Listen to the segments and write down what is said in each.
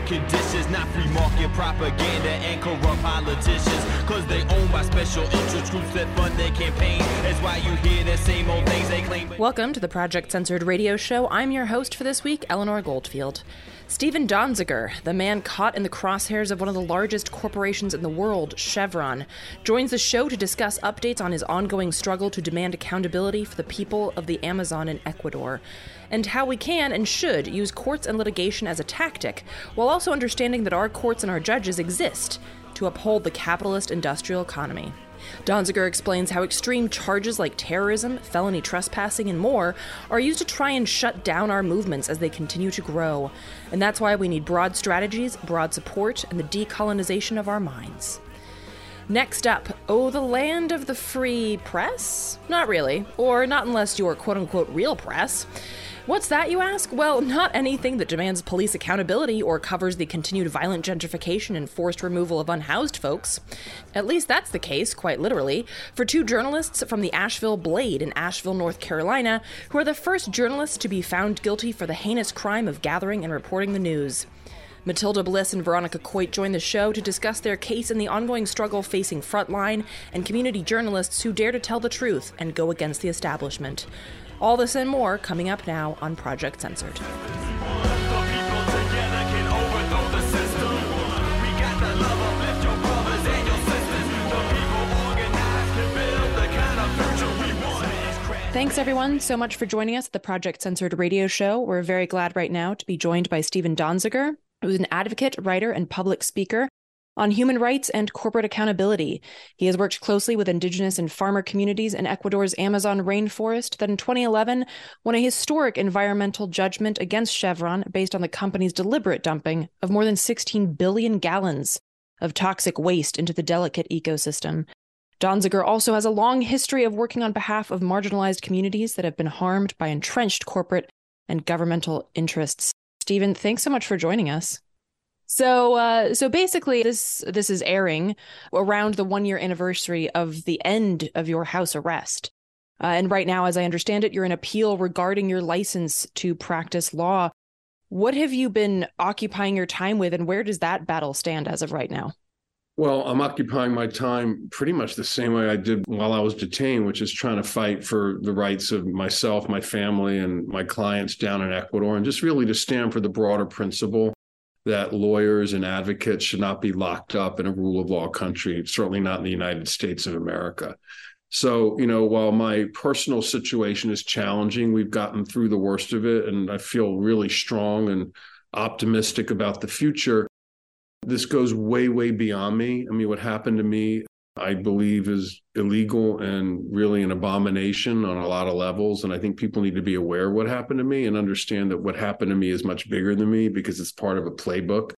conditions, not free market propaganda and corrupt politicians. Cause they by special interest groups that fund their campaign. That's why you hear the same old things they claim. Welcome to the Project Censored radio show. I'm your host for this week, Eleanor Goldfield. Stephen Donziger, the man caught in the crosshairs of one of the largest corporations in the world, Chevron, joins the show to discuss updates on his ongoing struggle to demand accountability for the people of the Amazon in Ecuador, and how we can and should use courts and litigation as a tactic, while also understanding that our courts and our judges exist to uphold the capitalist industrial economy. Donziger explains how extreme charges like terrorism, felony trespassing, and more are used to try and shut down our movements as they continue to grow. And that's why we need broad strategies, broad support, and the decolonization of our minds. Next up, oh, the land of the free press? Not really, or not unless you're quote unquote real press. What's that, you ask? Well, not anything that demands police accountability or covers the continued violent gentrification and forced removal of unhoused folks. At least that's the case, quite literally, for two journalists from the Asheville Blade in Asheville, North Carolina, who are the first journalists to be found guilty for the heinous crime of gathering and reporting the news. Matilda Bliss and Veronica Coit join the show to discuss their case and the ongoing struggle facing frontline and community journalists who dare to tell the truth and go against the establishment. All this and more coming up now on Project Censored. Thanks, everyone, so much for joining us at the Project Censored radio show. We're very glad right now to be joined by Stephen Donziger, who's an advocate, writer, and public speaker on human rights and corporate accountability. He has worked closely with indigenous and farmer communities in Ecuador's Amazon rainforest that in 2011 won a historic environmental judgment against Chevron based on the company's deliberate dumping of more than 16 billion gallons of toxic waste into the delicate ecosystem. Donziger also has a long history of working on behalf of marginalized communities that have been harmed by entrenched corporate and governmental interests. Stephen, thanks so much for joining us. So, uh, so basically, this this is airing around the one year anniversary of the end of your house arrest. Uh, and right now, as I understand it, you're in appeal regarding your license to practice law. What have you been occupying your time with, and where does that battle stand as of right now? Well, I'm occupying my time pretty much the same way I did while I was detained, which is trying to fight for the rights of myself, my family, and my clients down in Ecuador, and just really to stand for the broader principle that lawyers and advocates should not be locked up in a rule of law country, certainly not in the United States of America. So, you know, while my personal situation is challenging, we've gotten through the worst of it, and I feel really strong and optimistic about the future. This goes way, way beyond me. I mean, what happened to me I believe is illegal and really an abomination on a lot of levels. And I think people need to be aware of what happened to me and understand that what happened to me is much bigger than me because it's part of a playbook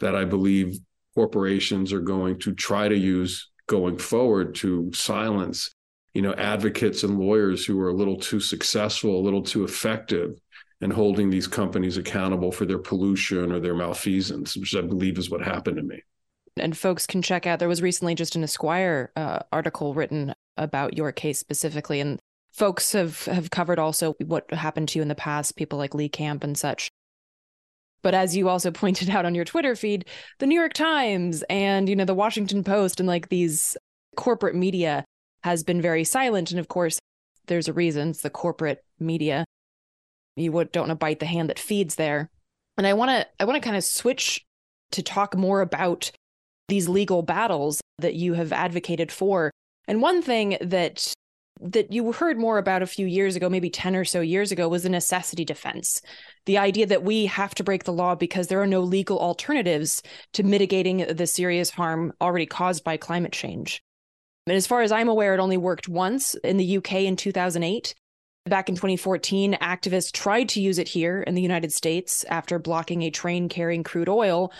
that I believe corporations are going to try to use going forward to silence, you know, advocates and lawyers who are a little too successful, a little too effective in holding these companies accountable for their pollution or their malfeasance, which I believe is what happened to me and folks can check out. There was recently just an Esquire uh, article written about your case specifically, and folks have have covered also what happened to you in the past. People like Lee Camp and such. But as you also pointed out on your Twitter feed, the New York Times and you know the Washington Post and like these corporate media has been very silent. And of course, there's a reason. It's the corporate media. You don't want to bite the hand that feeds there. And I want to I want to kind of switch to talk more about these legal battles that you have advocated for. And one thing that that you heard more about a few years ago, maybe 10 or so years ago, was the necessity defense. The idea that we have to break the law because there are no legal alternatives to mitigating the serious harm already caused by climate change. And as far as I'm aware, it only worked once in the UK in 2008. Back in 2014, activists tried to use it here in the United States after blocking a train carrying crude oil,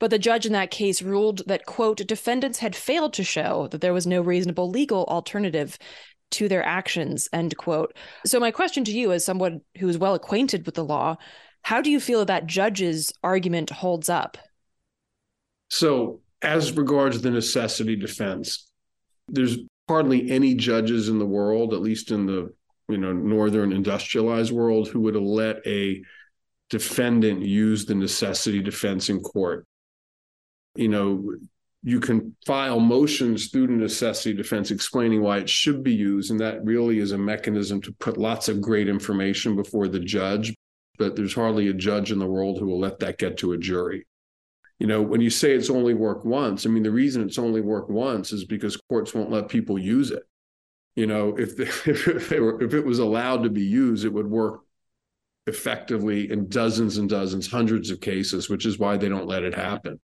but the judge in that case ruled that, quote, defendants had failed to show that there was no reasonable legal alternative to their actions, end quote. So, my question to you, as someone who is well acquainted with the law, how do you feel that judge's argument holds up? So, as regards the necessity defense, there's hardly any judges in the world, at least in the you know northern industrialized world, who would let a defendant use the necessity defense in court. You know, you can file motions through the necessity defense explaining why it should be used. And that really is a mechanism to put lots of great information before the judge. But there's hardly a judge in the world who will let that get to a jury. You know, when you say it's only worked once, I mean, the reason it's only worked once is because courts won't let people use it. You know, if, the, if, were, if it was allowed to be used, it would work effectively in dozens and dozens, hundreds of cases, which is why they don't let it happen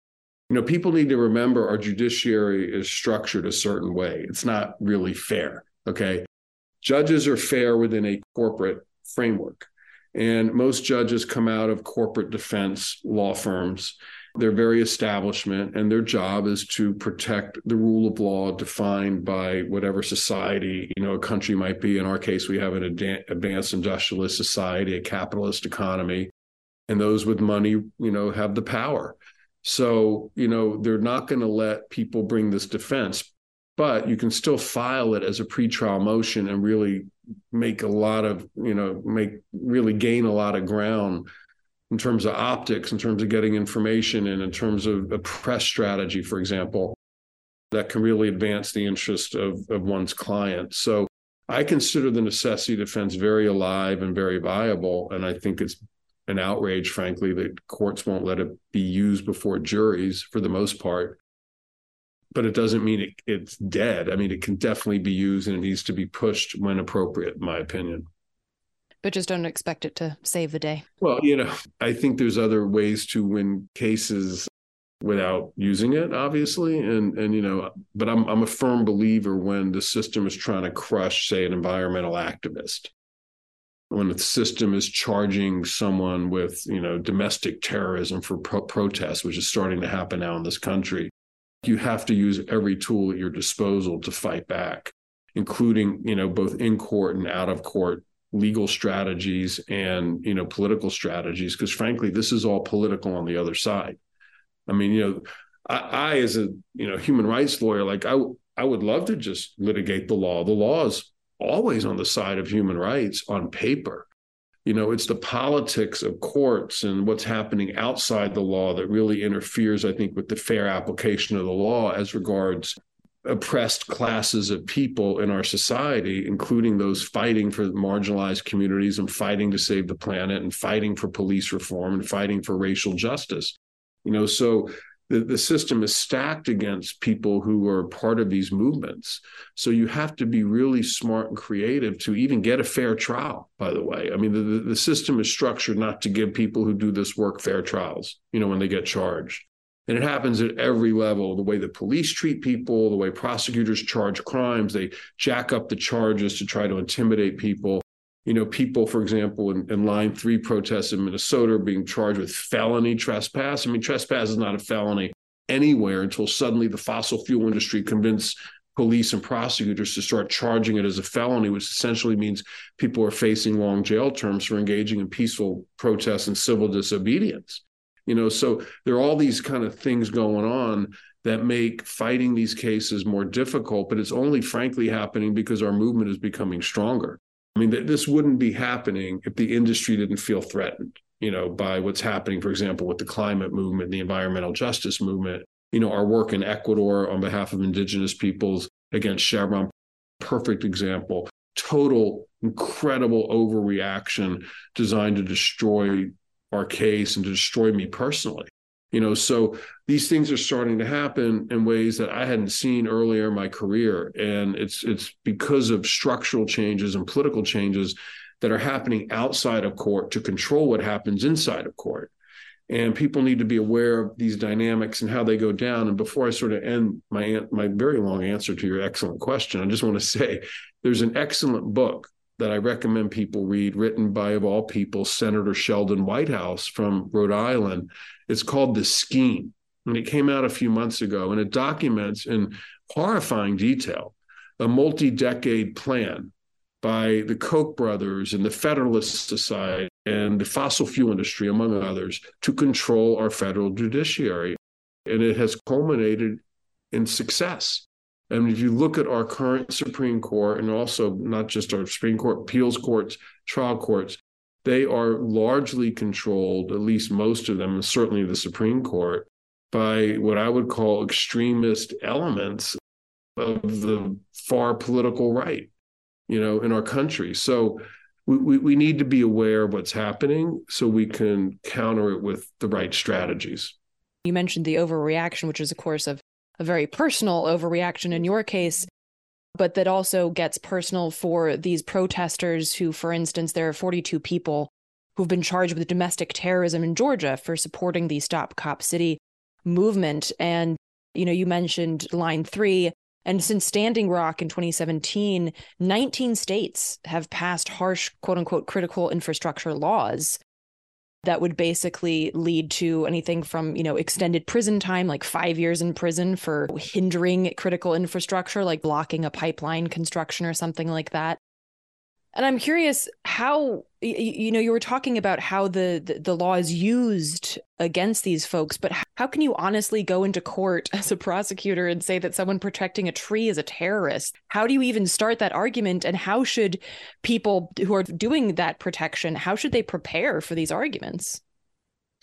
you know, people need to remember our judiciary is structured a certain way. It's not really fair. Okay. Judges are fair within a corporate framework. And most judges come out of corporate defense law firms. They're very establishment, and their job is to protect the rule of law defined by whatever society you know a country might be. In our case, we have an advanced industrialist society, a capitalist economy, and those with money, you know, have the power. So, you know, they're not going to let people bring this defense, but you can still file it as a pretrial motion and really make a lot of, you know, make really gain a lot of ground in terms of optics, in terms of getting information, and in terms of a press strategy, for example, that can really advance the interest of, of one's client. So I consider the necessity defense very alive and very viable. And I think it's an outrage, frankly, that courts won't let it be used before juries for the most part. But it doesn't mean it, it's dead. I mean, it can definitely be used and it needs to be pushed when appropriate, in my opinion. But just don't expect it to save the day. Well, you know, I think there's other ways to win cases without using it obviously and and you know but I'm I'm a firm believer when the system is trying to crush say an environmental activist when the system is charging someone with you know domestic terrorism for pro- protests which is starting to happen now in this country you have to use every tool at your disposal to fight back including you know both in court and out of court legal strategies and you know political strategies because frankly this is all political on the other side. I mean you know I, I as a you know human rights lawyer like i i would love to just litigate the law. The law is always on the side of human rights on paper. You know, it's the politics of courts and what's happening outside the law that really interferes, I think, with the fair application of the law as regards oppressed classes of people in our society, including those fighting for marginalized communities and fighting to save the planet and fighting for police reform and fighting for racial justice. You know, so the, the system is stacked against people who are part of these movements. So you have to be really smart and creative to even get a fair trial, by the way. I mean, the, the system is structured not to give people who do this work fair trials, you know, when they get charged. And it happens at every level the way the police treat people, the way prosecutors charge crimes, they jack up the charges to try to intimidate people you know, people, for example, in, in, line three protests in Minnesota are being charged with felony trespass. I mean, trespass is not a felony anywhere until suddenly the fossil fuel industry convinced police and prosecutors to start charging it as a felony, which essentially means people are facing long jail terms for engaging in peaceful protests and civil disobedience. You know, so there are all these kind of things going on that make fighting these cases more difficult, but it's only frankly happening because our movement is becoming stronger. I mean, th- this wouldn't be happening if the industry didn't feel threatened, you know, by what's happening, for example, with the climate movement, the environmental justice movement. You know, our work in Ecuador on behalf of indigenous peoples against Chevron, perfect example. Total, incredible overreaction designed to destroy our case and to destroy me personally. You know, so these things are starting to happen in ways that I hadn't seen earlier in my career. And it's it's because of structural changes and political changes that are happening outside of court to control what happens inside of court. And people need to be aware of these dynamics and how they go down. And before I sort of end my my very long answer to your excellent question, I just want to say there's an excellent book that I recommend people read, written by, of all people, Senator Sheldon Whitehouse from Rhode Island. It's called The Scheme. And it came out a few months ago, and it documents in horrifying detail a multi decade plan by the Koch brothers and the Federalist Society and the fossil fuel industry, among others, to control our federal judiciary. And it has culminated in success. And if you look at our current Supreme Court and also not just our Supreme Court, appeals courts, trial courts, they are largely controlled, at least most of them, certainly the Supreme Court, by what I would call extremist elements of the far political right, you know, in our country. So we, we, we need to be aware of what's happening so we can counter it with the right strategies. You mentioned the overreaction, which is, of course, of a very personal overreaction in your case, but that also gets personal for these protesters who, for instance, there are 42 people who've been charged with domestic terrorism in Georgia for supporting the Stop Cop City movement. And, you know, you mentioned line three. And since Standing Rock in 2017, 19 states have passed harsh, quote unquote, critical infrastructure laws that would basically lead to anything from, you know, extended prison time, like five years in prison for hindering critical infrastructure, like blocking a pipeline construction or something like that. And I'm curious how you know you were talking about how the, the, the law is used against these folks, but how can you honestly go into court as a prosecutor and say that someone protecting a tree is a terrorist? How do you even start that argument? And how should people who are doing that protection how should they prepare for these arguments?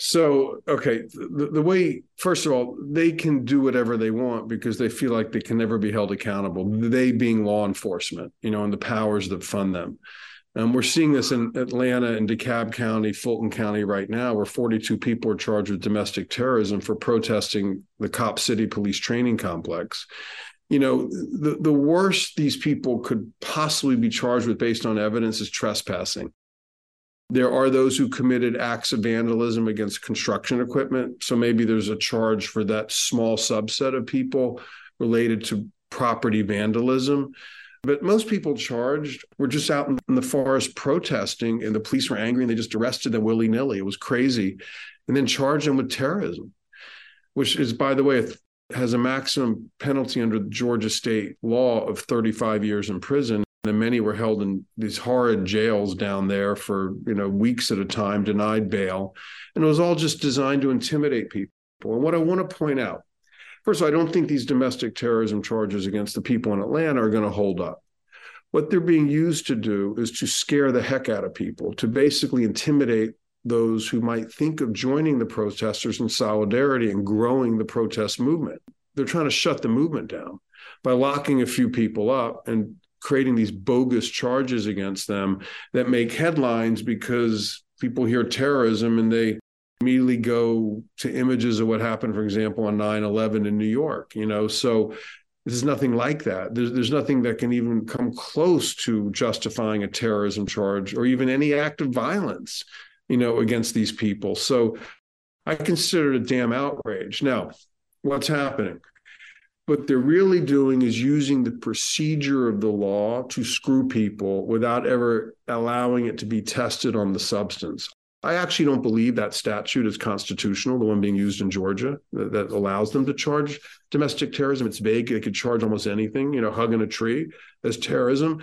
So, okay, the, the, way, first of all, they can do whatever they want because they feel like they can never be held accountable, they being law enforcement, you know, and the powers that fund them. And we're seeing this in Atlanta and DeKalb County, Fulton County right now, where 42 people are charged with domestic terrorism for protesting the Cop City Police Training Complex. You know, the, the worst these people could possibly be charged with based on evidence is trespassing. There are those who committed acts of vandalism against construction equipment. So maybe there's a charge for that small subset of people related to property vandalism. But most people charged were just out in the forest protesting, and the police were angry and they just arrested them willy nilly. It was crazy. And then charged them with terrorism, which is, by the way, has a maximum penalty under Georgia state law of 35 years in prison and many were held in these horrid jails down there for you know weeks at a time denied bail. And it was all just designed to intimidate people. And what i want to point out first of all i don't think these domestic terrorism charges against the people in atlanta are going to hold up. What they're being used to do is to scare the heck out of people to basically intimidate those who might think of joining the protesters in solidarity and growing the protest movement. They're trying to shut the movement down by locking a few people up and creating these bogus charges against them that make headlines because people hear terrorism and they immediately go to images of what happened, for example, on 9 11 in New York. You know, so there's nothing like that. There's, there's nothing that can even come close to justifying a terrorism charge or even any act of violence, you know, against these people. So I consider it a damn outrage. Now, what's happening? What they're really doing is using the procedure of the law to screw people without ever allowing it to be tested on the substance. I actually don't believe that statute is constitutional, the one being used in Georgia that, that, allows them to charge domestic terrorism. It's vague. They could charge almost anything, you know, hugging a tree as terrorism.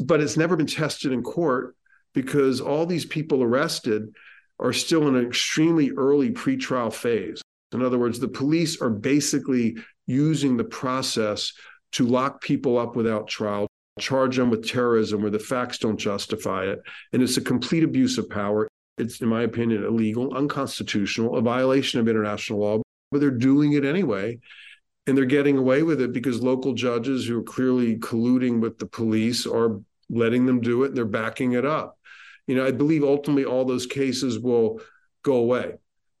But it's never been tested in court because all these people arrested are still in an extremely early pretrial phase. In other words, the police are basically using the process to lock people up without trial, charge them with terrorism where the facts don't justify it. And it's a complete abuse of power. It's, in my opinion, illegal, unconstitutional, a violation of international law, but they're doing it anyway. And they're getting away with it because local judges who are clearly colluding with the police are letting them do it. And they're backing it up. You know, I believe ultimately all those cases will go away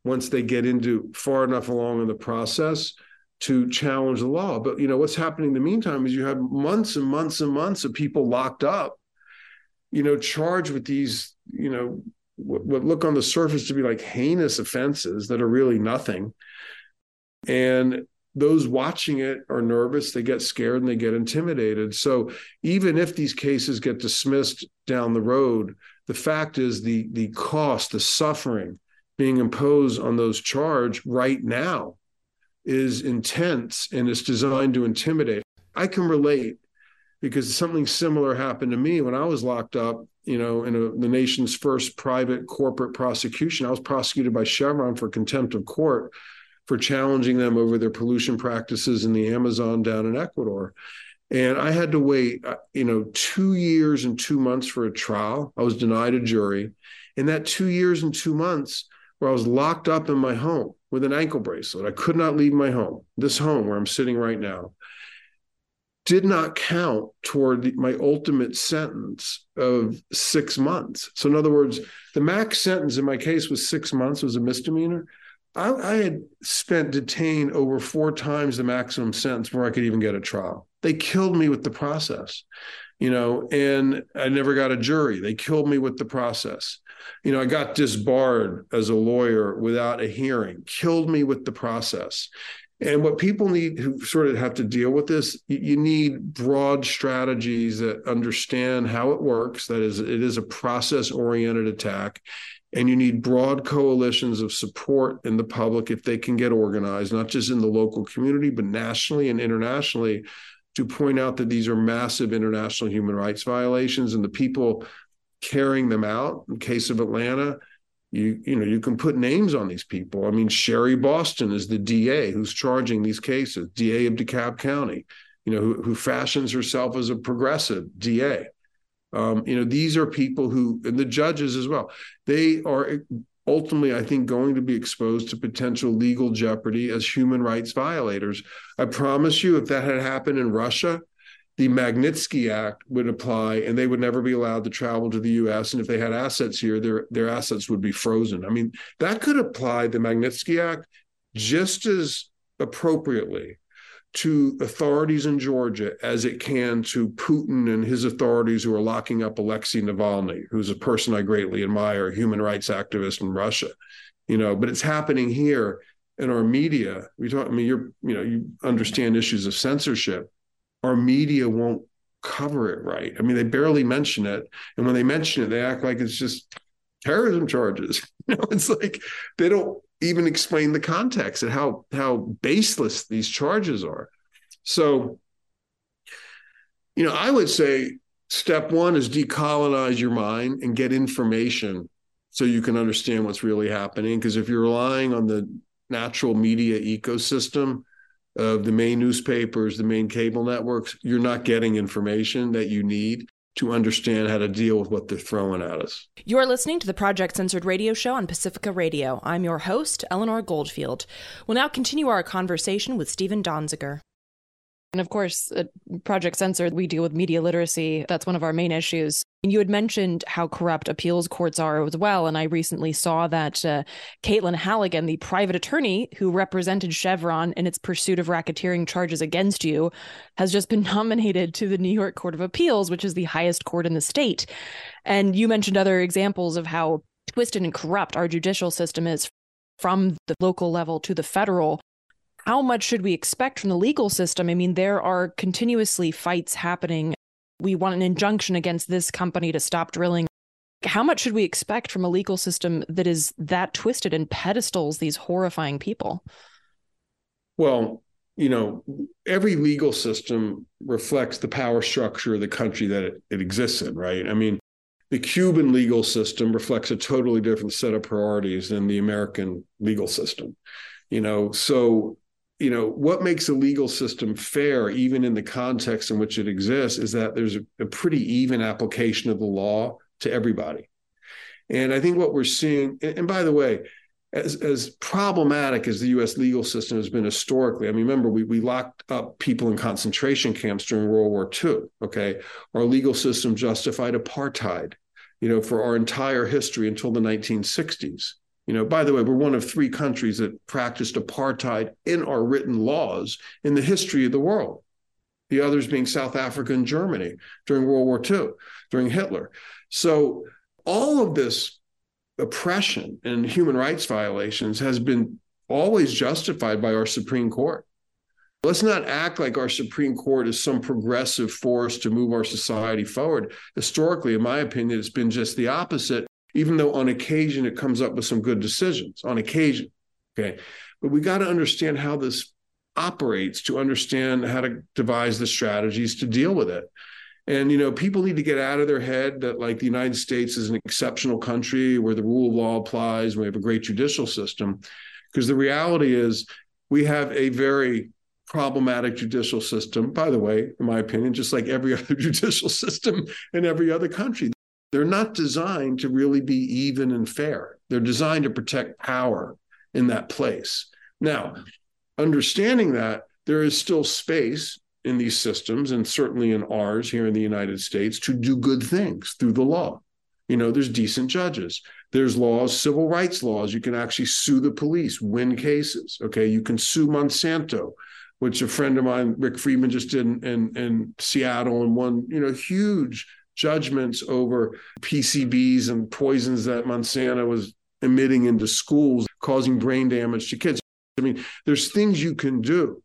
once they get into far enough along in the process to challenge the law. But you know what's happening in the meantime is you have months and months and months of people locked up, you know, charged with these, you know, what, what look on the surface to be like heinous offenses that are really nothing. And those watching it are nervous, they get scared and they get intimidated. So even if these cases get dismissed down the road, the fact is the the cost, the suffering being imposed on those charged right now is intense and it's designed to intimidate. I can relate because something similar happened to me when I was locked up, you know, in a, the nation's first private corporate prosecution. I was prosecuted by Chevron for contempt of court for challenging them over their pollution practices in the Amazon down in Ecuador. And I had to wait, uh, you know, two years and two months for a trial. I was denied a jury. In that two years and two months, where I was locked up in my home with an ankle bracelet, I could not leave my home, this home where I'm sitting right now, did not count toward the, my ultimate sentence of six months. So, in other words, the max sentence in my case was six months, was a misdemeanor. I, I, had spent detained over four times the maximum sentence before I could even get a trial. They killed me with the process, you know, and I never got a jury. They killed me with the process. You know, I got disbarred as a lawyer without a hearing, killed me with the process. And what people need who sort of have to deal with this, you need broad strategies that understand how it works. That is, it is a process oriented attack and you need broad coalitions of support in the public if they can get organized, not just in the local community, but nationally and internationally, to point out that these are massive international human rights violations and the people carrying them out. In case of Atlanta, you you know you can put names on these people. I mean, Sherry Boston is the DA who's charging these cases, DA of DeKalb County, you know, who, who fashions herself as a progressive DA. Um, you know, these are people who, and the judges as well, they are ultimately, I think, going to be exposed to potential legal jeopardy as human rights violators. I promise you, if that had happened in Russia, the Magnitsky Act would apply and they would never be allowed to travel to the US. And if they had assets here, their, their assets would be frozen. I mean, that could apply the Magnitsky Act just as appropriately to authorities in Georgia as it can to Putin and his authorities who are locking up Alexei Navalny, who's a person I greatly admire, a human rights activist in Russia. You know, but it's happening here in our media. We talk, I mean, you're, you know, you understand issues of censorship. Our media won't cover it right. I mean, they barely mention it. And when they mention it, they act like it's just terrorism charges. You know, it's like they don't even explain the context and how how baseless these charges are. So, you know, I would say step one is decolonize your mind and get information so you can understand what's really happening. Because if you're relying on the natural media ecosystem of the main newspapers, the main cable networks, you're not getting information that you need to understand how to deal with what they're throwing at us. You're listening to the Project Censored radio show on Pacifica Radio. I'm your host, Eleanor Goldfield. We'll now continue our conversation with Stephen Donziger. And of course, Project Censored, we deal with media literacy. That's one of our main issues. You had mentioned how corrupt appeals courts are as well. And I recently saw that uh, Caitlin Halligan, the private attorney who represented Chevron in its pursuit of racketeering charges against you, has just been nominated to the New York Court of Appeals, which is the highest court in the state. And you mentioned other examples of how twisted and corrupt our judicial system is from the local level to the federal how much should we expect from the legal system? I mean, there are continuously fights happening. We want an injunction against this company to stop drilling. How much should we expect from a legal system that is that twisted and pedestals these horrifying people? Well, you know, every legal system reflects the power structure of the country that it, it exists in, right? I mean, the Cuban legal system reflects a totally different set of priorities than the American legal system. You know, so you know what makes a legal system fair even in the context in which it exists is that there's a, a, pretty even application of the law to everybody. And i think what we're seeing and by the way as, as problematic as the us legal system has been historically i mean remember we, we locked up people in concentration camps during world war ii okay? Our legal system justified apartheid you know for our entire history until the 1960s you know, by the way, we're one of three countries that practiced apartheid in our written laws in the history of the world. The others being South Africa and Germany during World War II, during Hitler. So all of this oppression and human rights violations has been always justified by our Supreme Court. Let's not act like our Supreme Court is some progressive force to move our society forward. Historically, in my opinion, it's been just the opposite even though on occasion it comes up with some good decisions on occasion. Okay. But we got to understand how this operates to understand how to devise the strategies to deal with it. And, you know, people need to get out of their head that like the United States is an exceptional country where the rule of law applies and we have a great judicial system. Because the reality is we have a very problematic judicial system, by the way, in my opinion, just like every other judicial system in every other country. They're not designed to really be even and fair. They're designed to protect power in that place. Now, understanding that, there is still space in these systems, and certainly in ours here in the United States, to do good things through the law. You know, there's decent judges. There's laws, civil rights laws. You can actually sue the police, win cases. Okay. You can sue Monsanto, which a friend of mine, Rick Friedman, just did in, in, in Seattle and won, you know, huge judgments over PCBs and poisons that Monsanto was emitting into schools, causing brain damage to kids. I mean, there's things you can do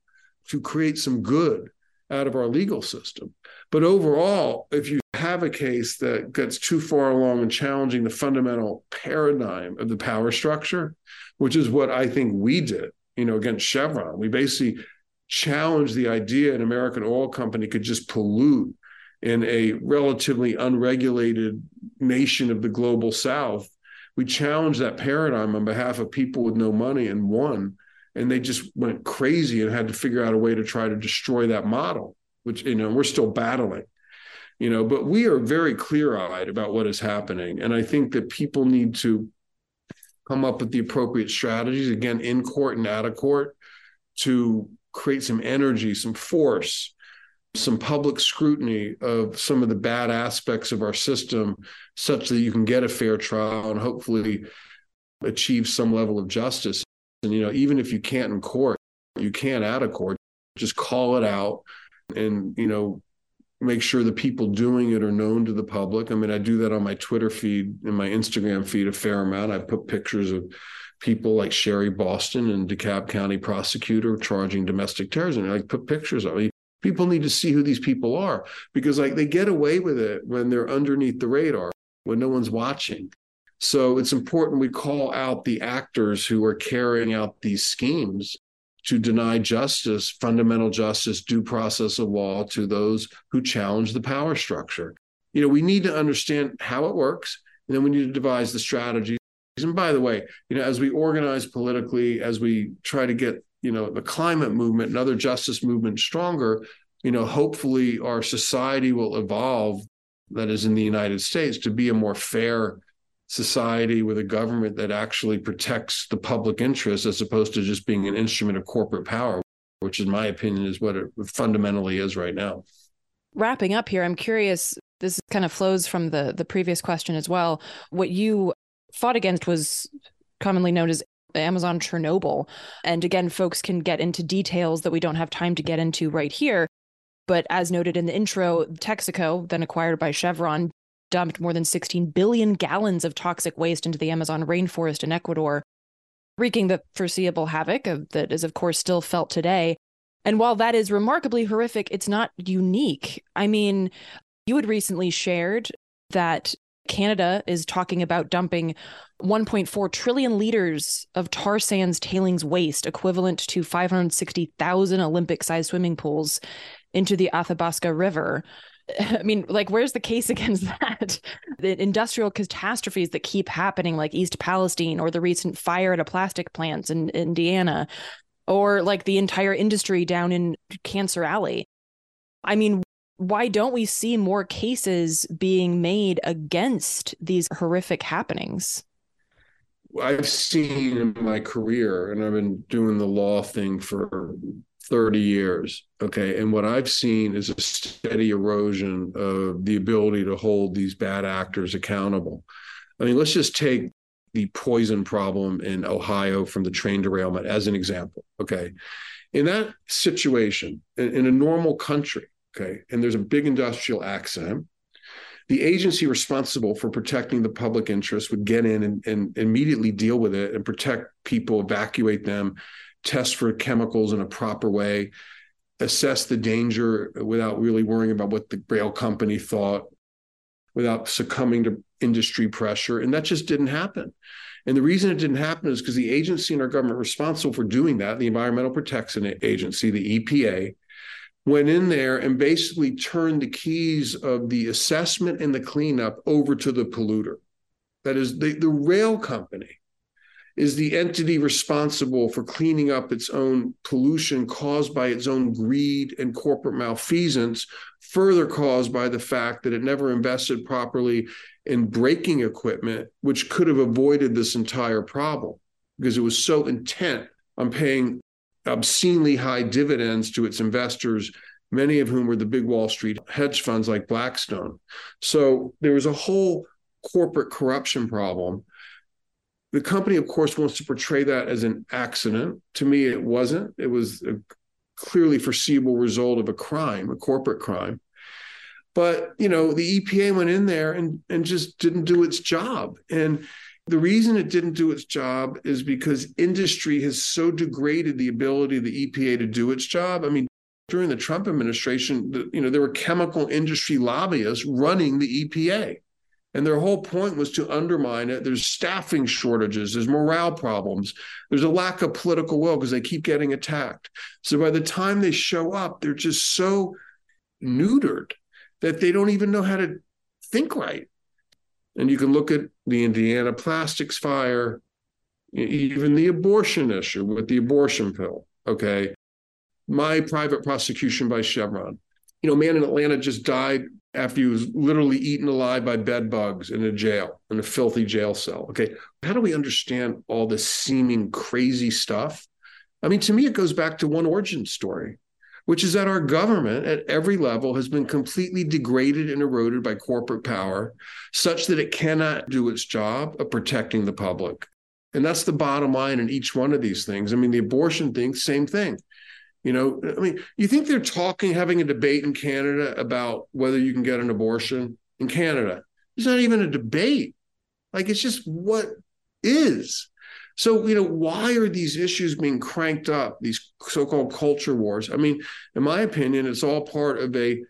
to create some good out of our legal system. But overall, if you have a case that gets too far along in challenging the fundamental paradigm of the power structure, which is what I think we did, you know, against Chevron, we basically challenged the idea an American oil company could just pollute in a relatively unregulated nation of the global south. We challenged that paradigm on behalf of people with no money and won and they just went crazy and had to figure out a way to try to destroy that model which you know we're still battling you know but we are very clear-eyed about what is happening and i think that people need to come up with the appropriate strategies again in court and out of court to create some energy some force some public scrutiny of some of the bad aspects of our system such that you can get a fair trial and hopefully achieve some level of justice and, you know, even if you can't in court, you can't out of court, just call it out and, you know, make sure the people doing it are known to the public. I mean, I do that on my Twitter feed and my Instagram feed a fair amount. I put pictures of people like Sherry Boston and DeKalb County prosecutor charging domestic terrorism. I put pictures of it. People need to see who these people are because like they get away with it when they're underneath the radar, when no one's watching. So it's important we call out the actors who are carrying out these schemes to deny justice, fundamental justice, due process of law to those who challenge the power structure. You know, we need to understand how it works, and then we need to devise the strategies. And by the way, you know, as we organize politically, as we try to get, you know, the climate movement and other justice movements stronger, you know, hopefully our society will evolve, that is in the United States, to be a more fair society with a government that actually protects the public interest as opposed to just being an instrument of corporate power, which, in my opinion, is what it fundamentally is right now. Wrapping up here, I'm curious. This kind of flows from the the previous question as well. What you fought against was commonly known as Amazon Chernobyl. And again, folks can get into details that we don't have time to get into right here. But as noted in the intro, Texaco, then acquired by Chevron, dumped more than 16 billion gallons of toxic waste into the Amazon rainforest in Ecuador, wreaking the foreseeable havoc of, that is, of course, still felt today. And while that is remarkably horrific, it's not unique. I mean, you had recently shared that Canada is talking about dumping 1.4 trillion liters of tar sands tailings waste, equivalent to 560,000 Olympic sized swimming pools, into the Athabasca River. I mean, like, where's the case against that? the industrial catastrophes that keep happening, like East Palestine or the recent fire at a plastic plant in Indiana, or like the entire industry down in Cancer Alley. I mean, why don't we see more cases being made against these horrific happenings? I've seen in my career, and I've been doing the law thing for 30 years. Okay. And what I've seen is a steady erosion of the ability to hold these bad actors accountable. I mean, let's just take the poison problem in Ohio from the train derailment as an example. Okay. In that situation, in, in a normal country, okay, and there's a big industrial accident, the agency responsible for protecting the public interest would get in and, and immediately deal with it and protect people, evacuate them, test for chemicals in a proper way, assess the danger without really worrying about what the rail company thought, without succumbing to industry pressure. And that just didn't happen. And the reason it didn't happen is because the agency in our government responsible for doing that, the Environmental Protection Agency, the EPA, went in there and basically turned the keys of the assessment and the cleanup over to the polluter. That is, the, the rail company is the entity responsible for cleaning up its own pollution caused by its own greed and corporate malfeasance, further caused by the fact that it never invested properly in braking equipment, which could have avoided this entire problem because it was so intent on paying obscenely high dividends to its investors, many of whom were the big Wall Street hedge funds like Blackstone. So there was a whole corporate corruption problem the company, of course, wants to portray that as an accident. To me, it wasn't. It was a clearly foreseeable result of a crime, a corporate crime. But you know, the EPA went in there and and just didn't do its job. And the reason it didn't do its job is because industry has so degraded the ability of the EPA to do its job. I mean, during the Trump administration, you know, there were chemical industry lobbyists running the EPA. And their whole point was to undermine it. There's staffing shortages, there's morale problems, there's a lack of political will because they keep getting attacked. So by the time they show up, they're just so neutered that they don't even know how to think right. And you can look at the Indiana plastics fire, even the abortion issue with the abortion pill. Okay. My private prosecution by Chevron. You know, man in Atlanta just died after he was literally eaten alive by bed bugs in a jail, in a filthy jail cell. Okay. How do we understand all this seeming crazy stuff? I mean, to me, it goes back to one origin story, which is that our government at every level has been completely degraded and eroded by corporate power, such that it cannot do its job of protecting the public. And that's the bottom line in each one of these things. I mean, the abortion thing, same thing. You know, I mean, you think they're talking, having a debate in Canada about whether you can get an abortion in Canada? It's not even a debate. Like, it's just what is. So, you know, why are these issues being cranked up, these so called culture wars? I mean, in my opinion, it's all part of a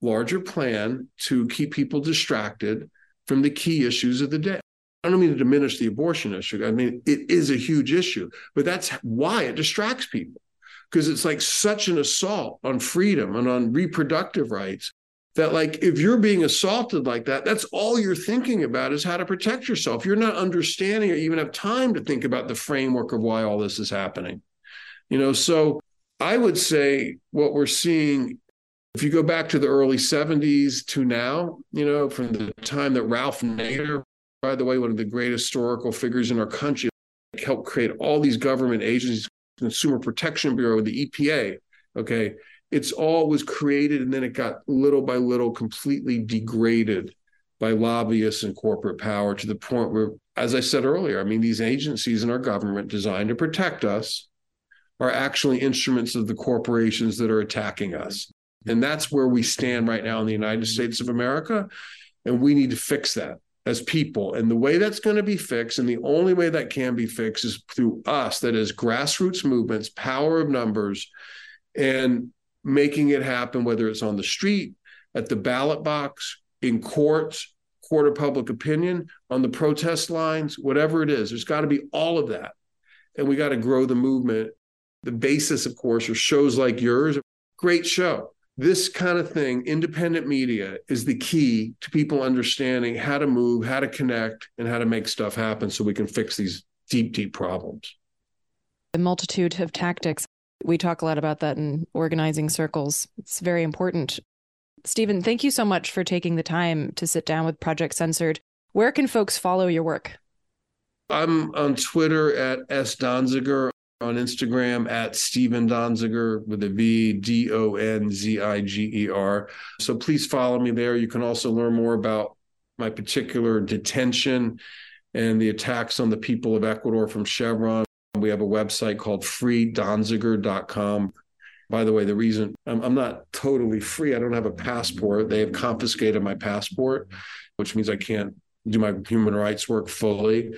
larger plan to keep people distracted from the key issues of the day. I don't mean to diminish the abortion issue. I mean, it is a huge issue, but that's why it distracts people because it's like such an assault on freedom and on reproductive rights that like if you're being assaulted like that that's all you're thinking about is how to protect yourself you're not understanding or even have time to think about the framework of why all this is happening you know so i would say what we're seeing if you go back to the early 70s to now you know from the time that ralph nader by the way one of the great historical figures in our country helped create all these government agencies Consumer Protection Bureau, the EPA. Okay. It's all was created and then it got little by little completely degraded by lobbyists and corporate power to the point where, as I said earlier, I mean, these agencies in our government designed to protect us are actually instruments of the corporations that are attacking us. And that's where we stand right now in the United States of America. And we need to fix that as people. And the way that's going to be fixed, and the only way that can be fixed is through us, that is grassroots movements, power of numbers, and making it happen, whether it's on the street, at the ballot box, in courts, court of public opinion, on the protest lines, whatever it is. There's got to be all of that. And we got to grow the movement. The basis, of course, are shows like yours. Great show this kind of thing, independent media, is the key to people understanding how to move, how to connect, and how to make stuff happen so we can fix these deep, deep problems. The multitude of tactics. We talk a lot about that in organizing circles. It's very important. Stephen, thank you so much for taking the time to sit down with Project Censored. Where can folks follow your work? I'm on Twitter at S. Donziger on Instagram at Stephen Donziger with a V D O N Z I G E R. So please follow me there. You can also learn more about my particular detention and the attacks on the people of Ecuador from Chevron. We have a website called freedonziger.com. By the way, the reason I'm, I'm not totally free, I don't have a passport. They have confiscated my passport, which means I can't do my human rights work fully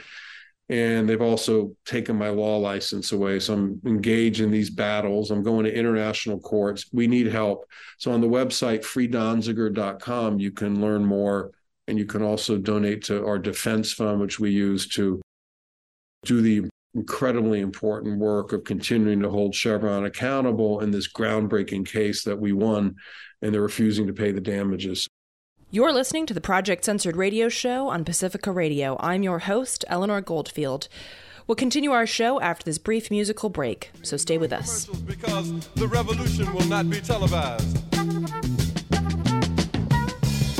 and they've also taken my law license away. So I'm engaged in these battles. I'm going to international courts. We need help. So on the website freedonziger.com, you can learn more, and you can also donate to our defense fund, which we use to do the incredibly important work of continuing to hold Chevron accountable in this groundbreaking case that we won, and they're refusing to pay the damages. You're listening to the Project Censored radio show on Pacifica Radio. I'm your host, Eleanor Goldfield. We'll continue our show after this brief musical break, so stay with us. Because the revolution will not be televised.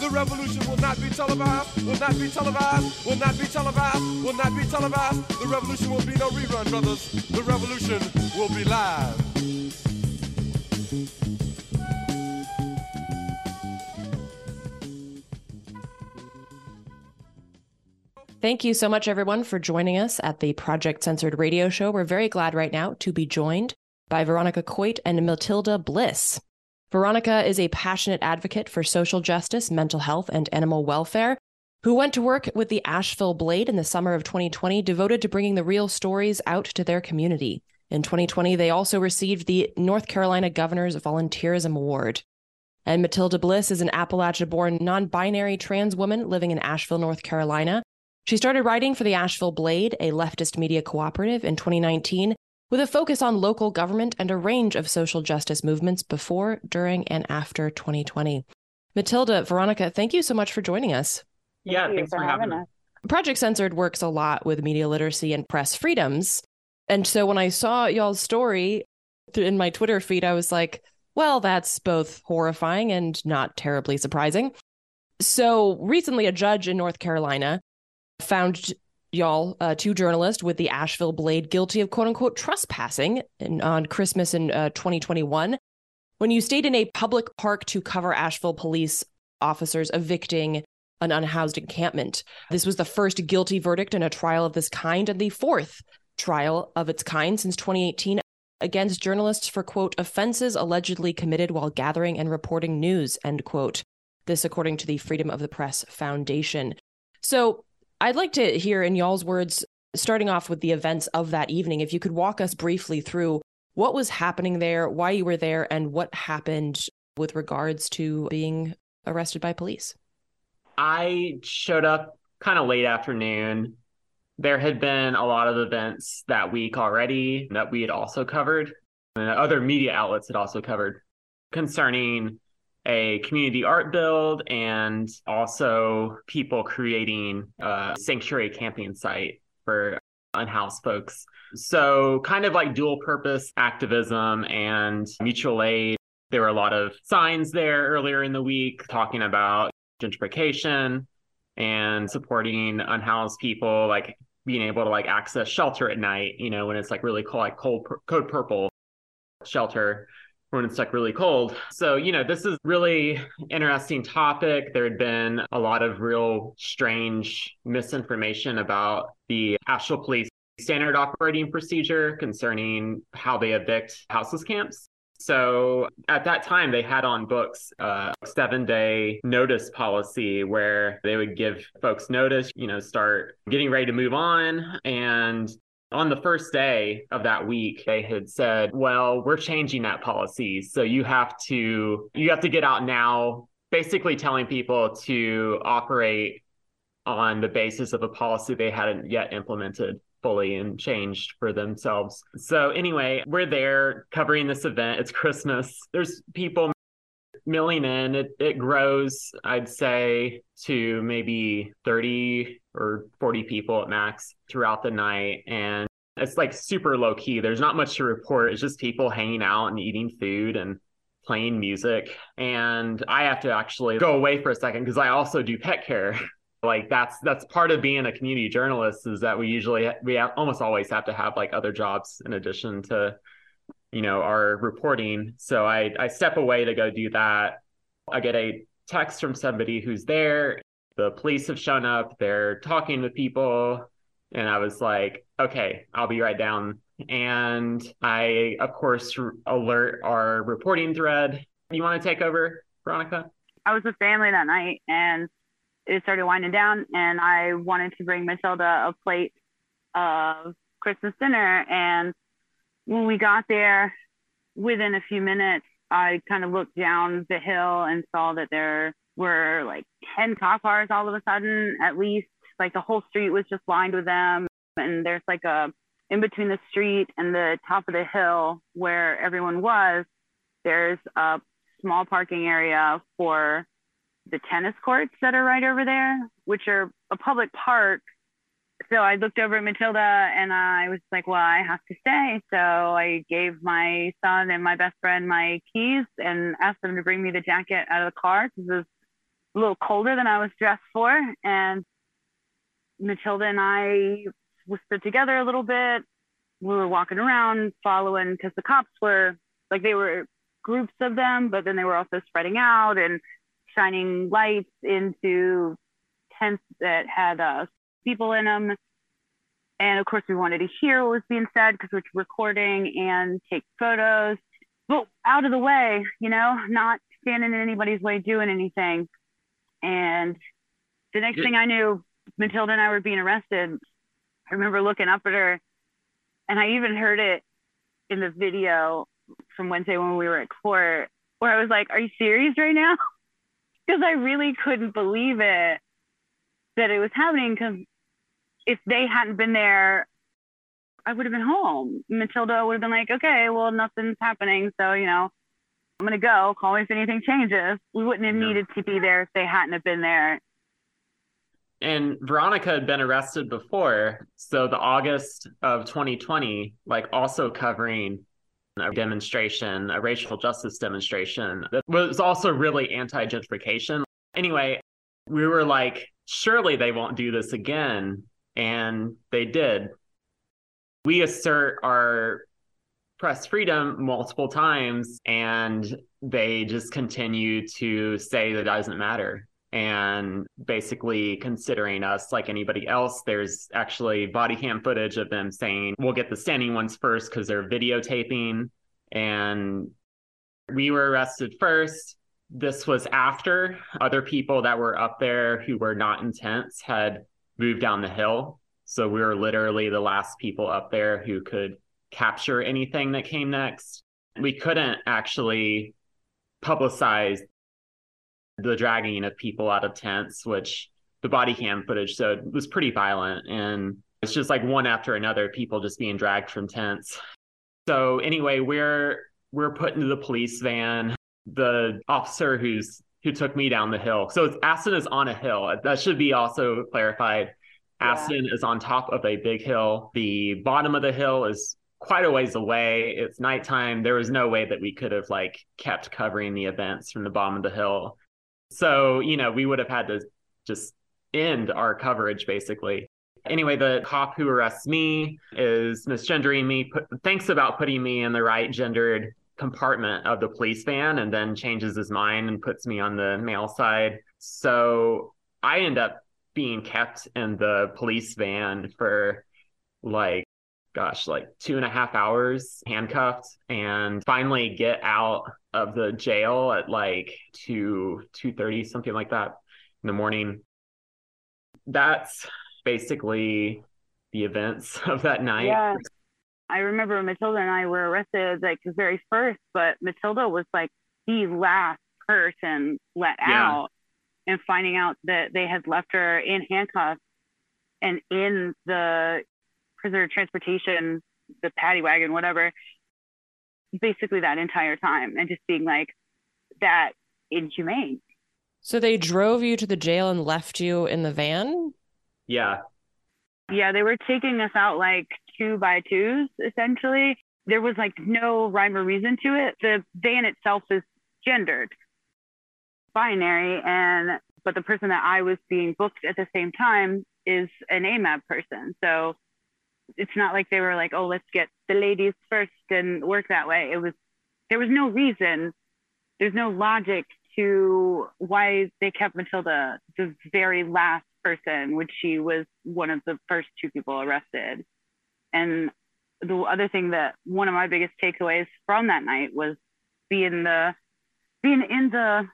The revolution will not be televised, will not be televised, will not be televised, will not be televised. The revolution will be no rerun, brothers. The revolution will be live. Thank you so much, everyone, for joining us at the Project Censored radio show. We're very glad right now to be joined by Veronica Coit and Matilda Bliss. Veronica is a passionate advocate for social justice, mental health, and animal welfare who went to work with the Asheville Blade in the summer of 2020, devoted to bringing the real stories out to their community. In 2020, they also received the North Carolina Governor's Volunteerism Award. And Matilda Bliss is an Appalachia born non binary trans woman living in Asheville, North Carolina. She started writing for the Asheville Blade, a leftist media cooperative, in 2019 with a focus on local government and a range of social justice movements before, during, and after 2020. Matilda, Veronica, thank you so much for joining us. Thank yeah, thanks for, for having us. Project Censored works a lot with media literacy and press freedoms. And so when I saw y'all's story in my Twitter feed, I was like, well, that's both horrifying and not terribly surprising. So recently, a judge in North Carolina found y'all, uh, two journalists with the Asheville Blade, guilty of quote unquote trespassing in, on Christmas in uh, 2021 when you stayed in a public park to cover Asheville police officers evicting an unhoused encampment. This was the first guilty verdict in a trial of this kind and the fourth trial of its kind since 2018 against journalists for quote offenses allegedly committed while gathering and reporting news end quote this according to the freedom of the press foundation so I'd like to hear in y'all's words, starting off with the events of that evening, if you could walk us briefly through what was happening there, why you were there, and what happened with regards to being arrested by police. I showed up kind of late afternoon. There had been a lot of events that week already that we had also covered, and other media outlets had also covered concerning a community art build and also people creating a sanctuary camping site for unhoused folks. So, kind of like dual purpose activism and mutual aid. There were a lot of signs there earlier in the week talking about gentrification and supporting unhoused people, like being able to like access shelter at night, you know, when it's like really cold, like cold code purple shelter when it's like really cold. So, you know, this is really interesting topic. There had been a lot of real strange misinformation about the Asheville Police standard operating procedure concerning how they evict houseless camps. So at that time, they had on books a seven day notice policy where they would give folks notice, you know, start getting ready to move on. And on the first day of that week, they had said, well, we're changing that policy. So you have to, you have to get out now, basically telling people to operate on the basis of a policy they hadn't yet implemented fully and changed for themselves. So anyway, we're there covering this event. It's Christmas. There's people milling in. It it grows, I'd say, to maybe 30 or 40 people at max throughout the night. And it's like super low key. There's not much to report. It's just people hanging out and eating food and playing music. And I have to actually go away for a second because I also do pet care. like that's that's part of being a community journalist is that we usually we have, almost always have to have like other jobs in addition to you know our reporting so i i step away to go do that i get a text from somebody who's there the police have shown up they're talking with people and i was like okay i'll be right down. And i of course alert our reporting thread. You want to take over veronica? I was with family that night and it started winding down and I wanted to bring Matilda a plate of Christmas dinner. And when we got there, within a few minutes, I kind of looked down the hill and saw that there were like 10 cop cars all of a sudden, at least. Like the whole street was just lined with them. And there's like a, in between the street and the top of the hill where everyone was, there's a small parking area for the tennis courts that are right over there, which are a public park. So I looked over at Matilda and I was like, well, I have to stay. So I gave my son and my best friend my keys and asked them to bring me the jacket out of the car because a little colder than I was dressed for. And Matilda and I whispered together a little bit. We were walking around following because the cops were like, they were groups of them, but then they were also spreading out and shining lights into tents that had uh, people in them. And of course, we wanted to hear what was being said because we're recording and take photos, but out of the way, you know, not standing in anybody's way doing anything. And the next yeah. thing I knew, Matilda and I were being arrested. I remember looking up at her, and I even heard it in the video from Wednesday when we were at court, where I was like, Are you serious right now? because I really couldn't believe it that it was happening. Because if they hadn't been there, I would have been home. Matilda would have been like, okay, well, nothing's happening. So, you know, I'm going to go. Call me if anything changes. We wouldn't have needed to be there if they hadn't have been there. And Veronica had been arrested before. So the August of 2020, like also covering a demonstration, a racial justice demonstration that was also really anti gentrification. Anyway, we were like, surely they won't do this again. And they did. We assert our press freedom multiple times, and they just continue to say that doesn't matter and basically considering us like anybody else. There's actually body cam footage of them saying, we'll get the standing ones first because they're videotaping. And we were arrested first. This was after other people that were up there who were not in tents had moved down the hill. So we were literally the last people up there who could capture anything that came next. We couldn't actually publicize the dragging of people out of tents, which the body cam footage showed was pretty violent. And it's just like one after another, people just being dragged from tents. So anyway, we're we're put into the police van. The officer who's who took me down the hill. So Aston is on a hill. That should be also clarified. Yeah. Aston is on top of a big hill. The bottom of the hill is quite a ways away. It's nighttime. There was no way that we could have like kept covering the events from the bottom of the hill. So, you know, we would have had to just end our coverage basically. Anyway, the cop who arrests me is misgendering me, put, thinks about putting me in the right gendered compartment of the police van, and then changes his mind and puts me on the male side. So I end up being kept in the police van for like gosh like two and a half hours handcuffed and finally get out of the jail at like 2 2.30 something like that in the morning that's basically the events of that night Yeah. I remember Matilda and I were arrested like the very first, but Matilda was like the last person let Yeah. out and finding out that they had left her in handcuffs and in the prisoner transportation, the paddy wagon, whatever, basically that entire time and just being like that inhumane. So they drove you to the jail and left you in the van? yeah Yeah, they were taking us out like two by twos, essentially. There was like no rhyme or reason to it. The van itself is gendered, binary, and but the person that I was being booked at the same time is an AMAB person. So it's not like they were like, oh, let's get the ladies first and work that way. It was there was no reason, there's no logic to why they kept Matilda the very last person, which she was one of the first two people arrested. And the other thing that one of my biggest takeaways from that night was being the being in the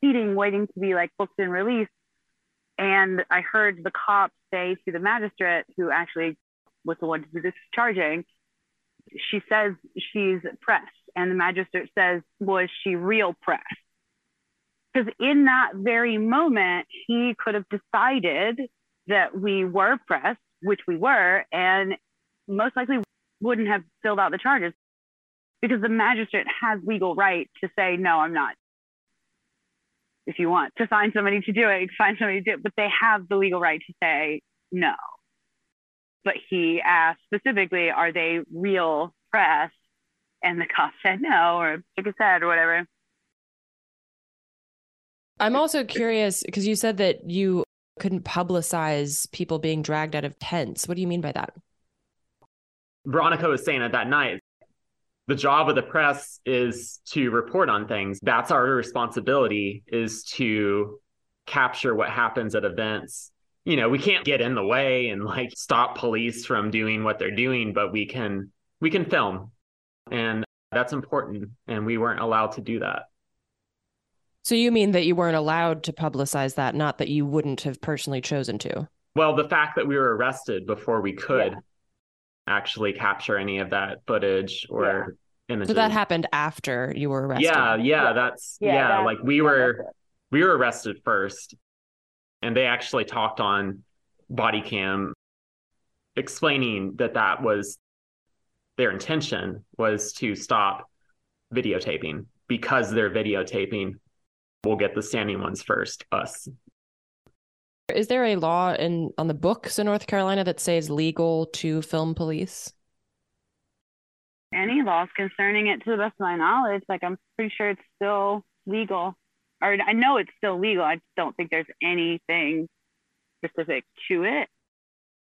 seating waiting to be like booked and released. And I heard the cop say to the magistrate who actually was the one do this charging, she says she's pressed. And the magistrate says, was she real pressed? Because in that very moment, he could have decided that we were pressed, which we were, and most likely wouldn't have filled out the charges because the magistrate has legal right to say, no, I'm not. If you want to find somebody to do it, you can find somebody to do it, but they have the legal right to say no. But he asked specifically, are they real press? And the cop said no, or shook his head, or whatever. I'm also curious because you said that you couldn't publicize people being dragged out of tents. What do you mean by that? veronica was saying at that night the job of the press is to report on things that's our responsibility is to capture what happens at events you know we can't get in the way and like stop police from doing what they're doing but we can we can film and that's important and we weren't allowed to do that So you mean that you weren't allowed to publicize that, not that you wouldn't have personally chosen to? well the fact that we were arrested before we could Yeah. Actually capture any of that footage or images So that happened after you were arrested. yeah, yeah. Yeah. that's Yeah, yeah, that- like we were we were arrested first and they actually talked on body cam explaining that that was their intention was to stop videotaping. Because they're videotaping we'll get the standing ones first us Is there a law in on the books in North Carolina that says legal to film police? any laws concerning it to the best of my knowledge like i'm pretty sure it's still legal. Or i know it's still legal i don't think there's anything specific to it.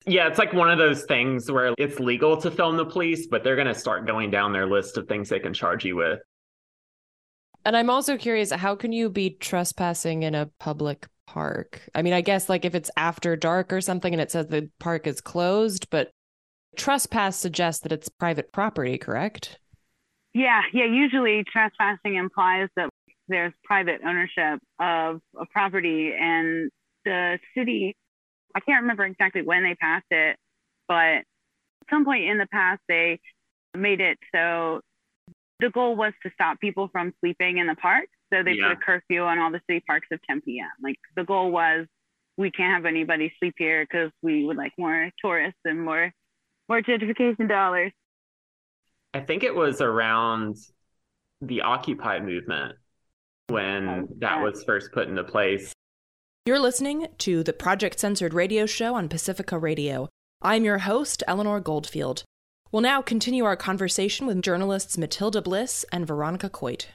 Yeah it's like one of those things where it's legal to film the police but they're going to start going down their list of things they can charge you with. And I'm also curious, how can you be trespassing in a public park? I mean, I guess like if it's after dark or something and it says the park is closed, but trespass suggests that it's private property, correct? yeah yeah usually trespassing implies that there's private ownership of a property and the city i can't remember exactly when they passed it but at some point in the past they made it so the goal was to stop people from sleeping in the park so they Yeah. put a curfew on all the city parks of 10 p.m like the goal was we can't have anybody sleep here because we would like more tourists and more more gentrification dollars I think it was around the Occupy movement when Oh, that yeah. was first put into place. You're listening to the Project Censored radio show on Pacifica Radio. I'm your host, Eleanor Goldfield. We'll now continue our conversation with journalists Matilda Bliss and Veronica Coit.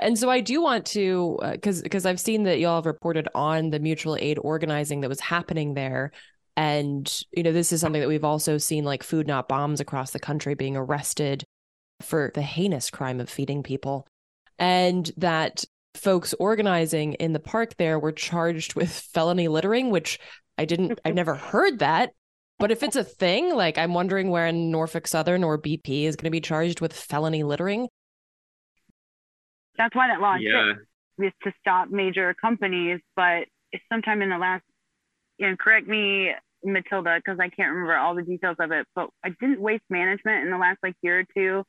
And so I do want to, because uh, because I've seen that y'all have reported on the mutual aid organizing that was happening there, and you know this is something that we've also seen like food not bombs across the country being arrested for the heinous crime of feeding people, and that folks organizing in the park there were charged with felony littering, which I didn't, I've never heard that. But if it's a thing, like I'm wondering where in Norfolk Southern or BP is going to be charged with felony littering. That's why that law yeah. is to stop major companies. But sometime in the last, and correct me, Matilda, because I can't remember all the details of it, but I didn't waste management in the last like year or two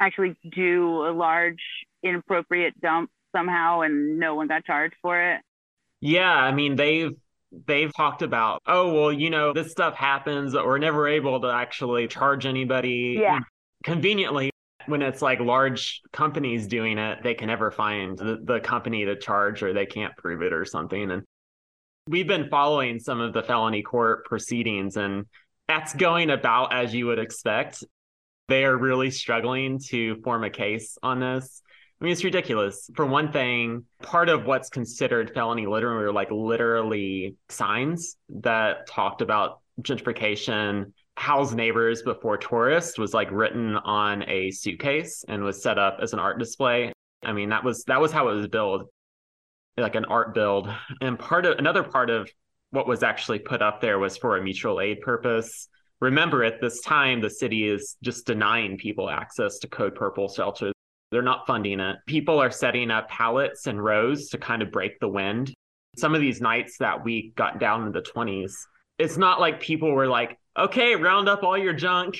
actually do a large inappropriate dump somehow and no one got charged for it. Yeah, I mean they've they've talked about, oh well, you know, this stuff happens, but we're never able to actually charge anybody. Yeah. Conveniently, when it's like large companies doing it, they can never find the, the company to charge or they can't prove it or something. And we've been following some of the felony court proceedings, and that's going about as you would expect. They are really struggling to form a case on this. I mean, it's ridiculous. For one thing, part of what's considered felony littering were like literally signs that talked about gentrification. House neighbors before tourists was like written on a suitcase and was set up as an art display. I mean, that was that was how it was built, like an art build. And part of another part of what was actually put up there was for a mutual aid purpose. Remember, at this time, the city is just denying people access to Code Purple shelters. They're not funding it. People are setting up pallets and rows to kind of break the wind. Some of these nights that week got down in the 20s. It's not like people were like, okay, round up all your junk.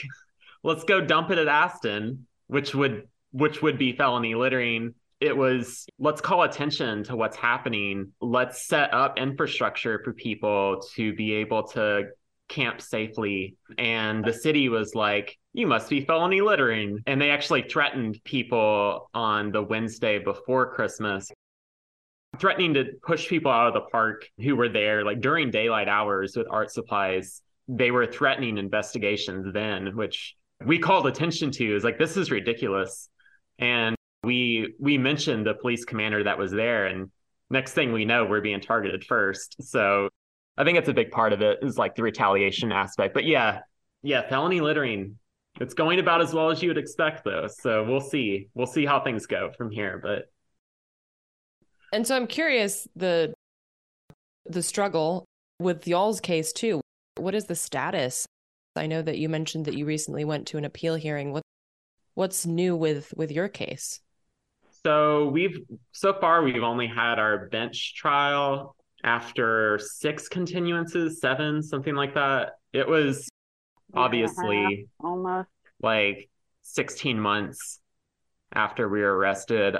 Let's go dump it at Aston, which would which would be felony littering. It was let's call attention to what's happening. Let's set up infrastructure for people to be able to camp safely. And the city was like, you must be felony littering. And they actually threatened people on the Wednesday before Christmas, threatening to push people out of the park who were there, like during daylight hours with art supplies. They were threatening investigations then, which we called attention to is like, this is ridiculous. And we we mentioned the police commander that was there and next thing we know we're being targeted first so I think it's a big part of it is like the retaliation aspect. But yeah, yeah, felony littering. It's going about as well as you would expect though. So we'll see. We'll see how things go from here. But And so I'm curious the the struggle with y'all's case too. What is the status? I know that you mentioned that you recently went to an appeal hearing. What what's new with with your case? So we've so far we've only had our bench trial after six continuances, seven, something like that. It was obviously yeah, almost like 16 months after we were arrested.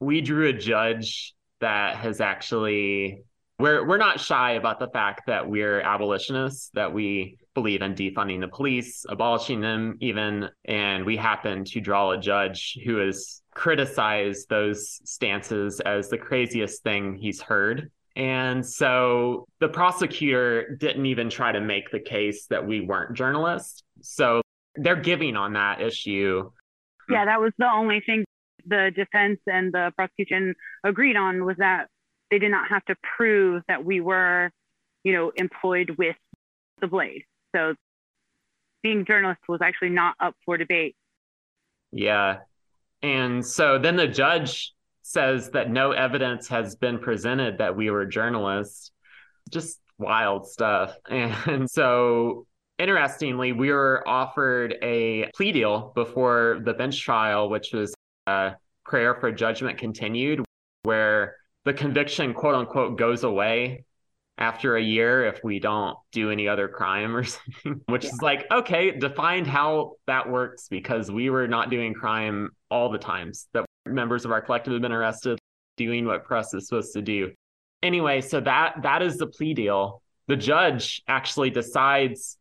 We drew a judge that has actually we're we're not shy about the fact that we're abolitionists, that we believe in defunding the police, abolishing them even, and we happen to draw a judge who has criticized those stances as the craziest thing he's heard. And so the prosecutor didn't even try to make the case that we weren't journalists. So they're giving on that issue. Yeah, that was the only thing the defense and the prosecution agreed on was that they did not have to prove that we were, you know, employed with the blade. So being journalists was actually not up for debate. Yeah. And so then the judge says that no evidence has been presented that we were journalists. Just wild stuff. And so interestingly, we were offered a plea deal before the bench trial, which was a prayer for judgment continued, where the conviction, quote unquote, goes away after a year if we don't do any other crime or something, which yeah. is like, okay, define how that works because we were not doing crime all the times that members of our collective have been arrested doing what press is supposed to do. Anyway, so that that is the plea deal. The judge actually decides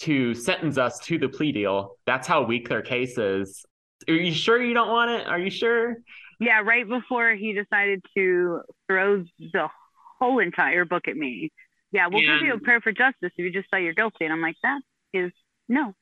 to sentence us to the plea deal. That's how weak their case is. Are you sure you don't want it? Are you sure? Yeah, right before he decided to throw the whole entire book at me. Yeah, we'll and, give you a prayer for justice if you just say you're guilty. And I'm like, that is no.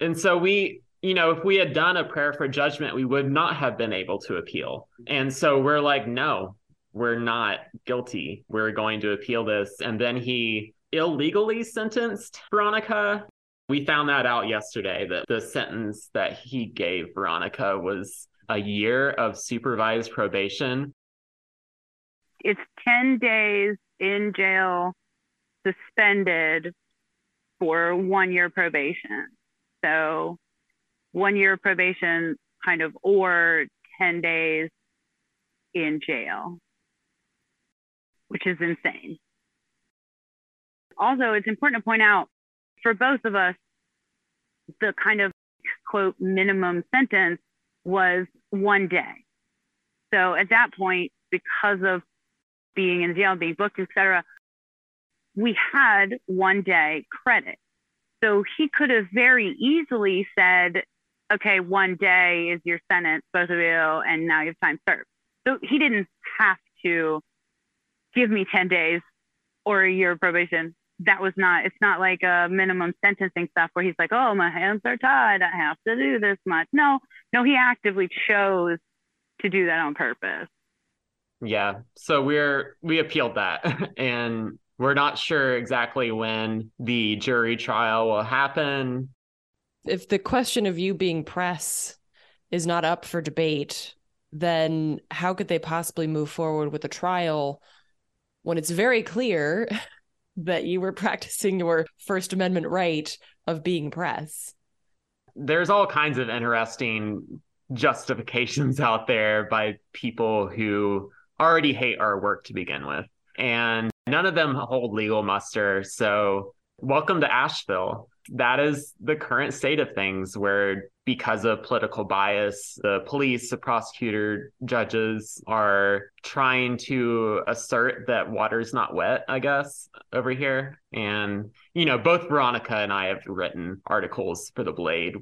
And so we you know, if we had done a prayer for judgment, we would not have been able to appeal. And so we're like, no, we're not guilty. We're going to appeal this. And then he illegally sentenced Veronica. We found that out yesterday that the sentence that he gave Veronica was a year of supervised probation. It's 10 days in jail, suspended for one year probation. So, one year probation, kind of, or 10 days in jail, which is insane. Also, it's important to point out for both of us, the kind of quote minimum sentence was one day. So at that point, because of being in jail, being booked, etc., we had one day credit. So he could have very easily said, okay, one day is your sentence, both of you, and now you have time served. So he didn't have to give me 10 days or a year of probation that was not it's not like a minimum sentencing stuff where he's like oh my hands are tied. I have to do this much. No no he actively chose to do that on purpose. Yeah. So we're we appealed that. And we're not sure exactly when the jury trial will happen. If the question of you being press is not up for debate then how could they possibly move forward with a trial when it's very clear that you were practicing your First Amendment right of being press. There's all kinds of interesting justifications out there by people who already hate our work to begin with. And none of them hold legal muster. So, welcome to Asheville. That is the current state of things where because of political bias, the police, the prosecutor, judges are trying to assert that water's not wet, I guess, over here. And, you know, both Veronica and I have written articles for The Blade.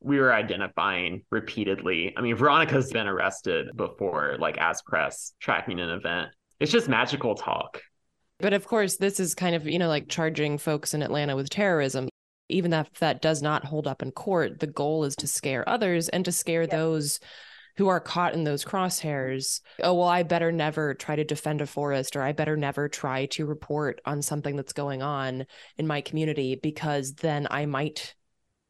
We were identifying repeatedly. I mean, Veronica's been arrested before, like as press tracking an event. It's just magical talk. But of course, this is kind of, you know, like charging folks in Atlanta with terrorism even if that does not hold up in court, the goal is to scare others and to scare those who are caught in those crosshairs. Oh, well, I better never try to defend a forest or I better never try to report on something that's going on in my community because then I might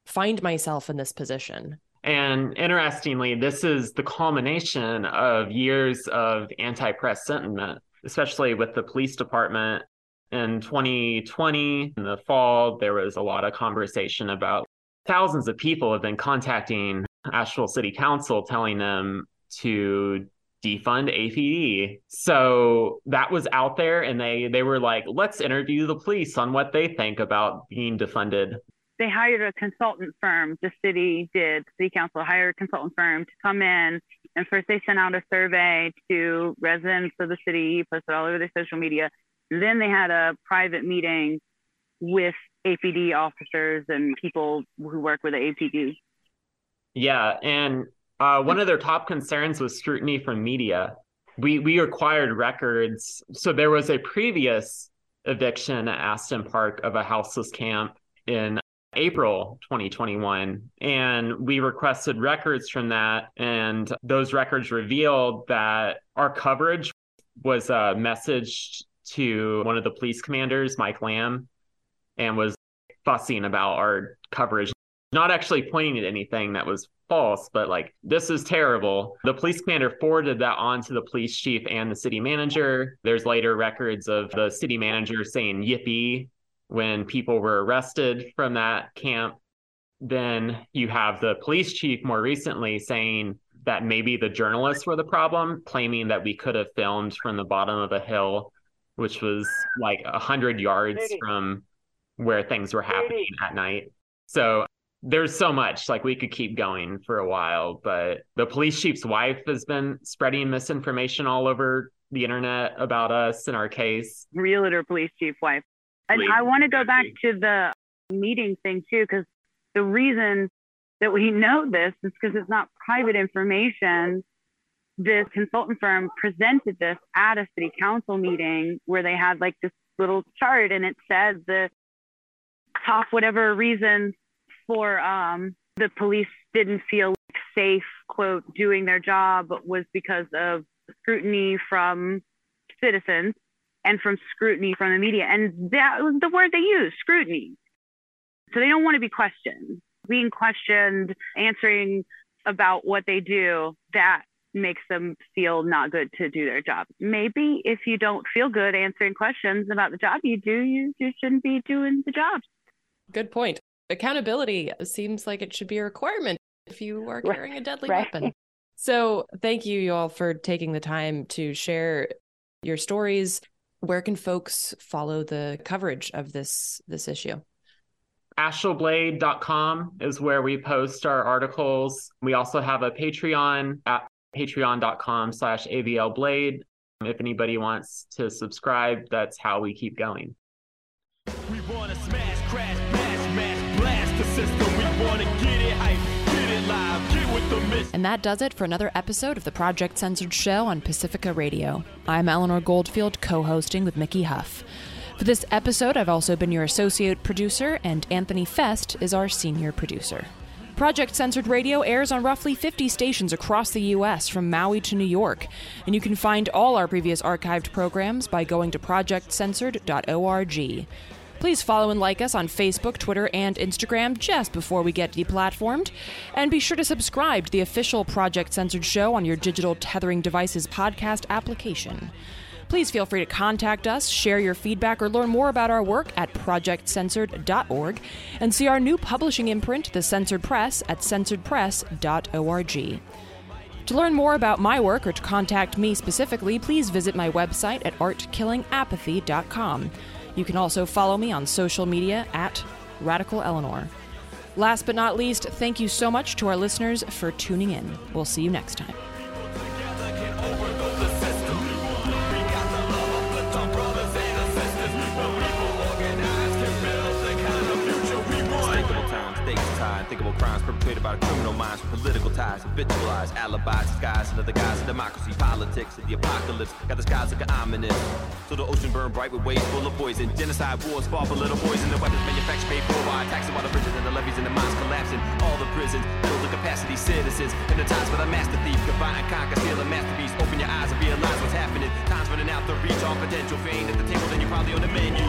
find myself in this position. And interestingly, this is the culmination of years of anti press sentiment, especially with the police department in 2020, in the fall, there was a lot of conversation about thousands of people have been contacting Asheville City Council telling them to defund APD. So that was out there and they they were like, let's interview the police on what they think about being defunded. They hired a consultant firm, the city did, city council hired a consultant firm to come in and first they sent out a survey to residents of the city, posted all over their social media then they had a private meeting with APD officers and people who work with the APD. Yeah, and uh, one of their top concerns was scrutiny from media. We we acquired records. So there was a previous eviction at Aston Park of a houseless camp in April 2021. And we requested records from that. And those records revealed that our coverage was uh, messaged to one of the police commanders, Mike Lamb, and was fussing about our coverage, not actually pointing at anything that was false, but like, this is terrible. The police commander forwarded that on to the police chief and the city manager. There's later records of the city manager saying yippee when people were arrested from that camp. Then you have the police chief more recently saying that maybe the journalists were the problem, claiming that we could have filmed from the bottom of a hill which was like a hundred yards from where things were happening at night. So there's so much like we could keep going for a while, but the police chief's wife has been spreading misinformation all over the internet about us and our case. Realtor police chief wife. And I want to go back to the meeting thing too, because the reason that we know this is because it's not private information this consultant firm presented this at a city council meeting where they had like this little chart and it said the top whatever reason for um, the police didn't feel safe, quote, doing their job was because of scrutiny from citizens and from scrutiny from the media. And that was the word they used scrutiny. So they don't want to be questioned. Being questioned, answering about what they do, that makes them feel not good to do their job. Maybe if you don't feel good answering questions about the job you do, you, you shouldn't be doing the job. Good point. Accountability seems like it should be a requirement if you are carrying a deadly right. weapon. So, thank you, you all, for taking the time to share your stories. Where can folks follow the coverage of this this issue? ashevilleblade.com is where we post our articles. We also have a Patreon at patreon.com slash avlblade. If anybody wants to subscribe, that's how we keep going. We want to smash, crash, bash, mash, blast the system. We want to get it hype, get it live, get with the mission. And that does it for another episode of the Project Censored Show on Pacifica Radio. I'm Eleanor Goldfield, co hosting with Mickey Huff. For this episode, I've also been your associate producer, and Anthony Fest is our senior producer. Project Censored Radio airs on roughly 50 stations across the U.S., from Maui to New York, and you can find all our previous archived programs by going to projectcensored.org. Please follow and like us on Facebook, Twitter, and Instagram just before we get deplatformed. And be sure to subscribe to the official Project Censored show on your digital tethering devices podcast application. Please feel free to contact us, share your feedback, or learn more about our work at projectcensored.org and see our new publishing imprint, The Censored Press, at censoredpress.org. To learn more about my work or to contact me specifically, please visit my website at artkillingapathy.com. You can also follow me on social media at Radical Eleanor. Last but not least, thank you so much to our listeners for tuning in. We'll see you next time. Crimes perpetrated by the criminal minds with political ties, habitualized alibis, disguised under the guise of democracy, politics, and the apocalypse. Got the skies looking ominous. So the ocean burned bright with waves full of poison. Genocide wars fought for little boys, and the weapons manufactured paid for by taxing while the bridges and the levees and the mines collapsing. All the prisons filled with capacity citizens. In the times by the master thief, combine and conquer, steal a masterpiece. Open your eyes and realize what's happening. Time's running out to reach all potential. Fame at the table, then you're probably on the menu.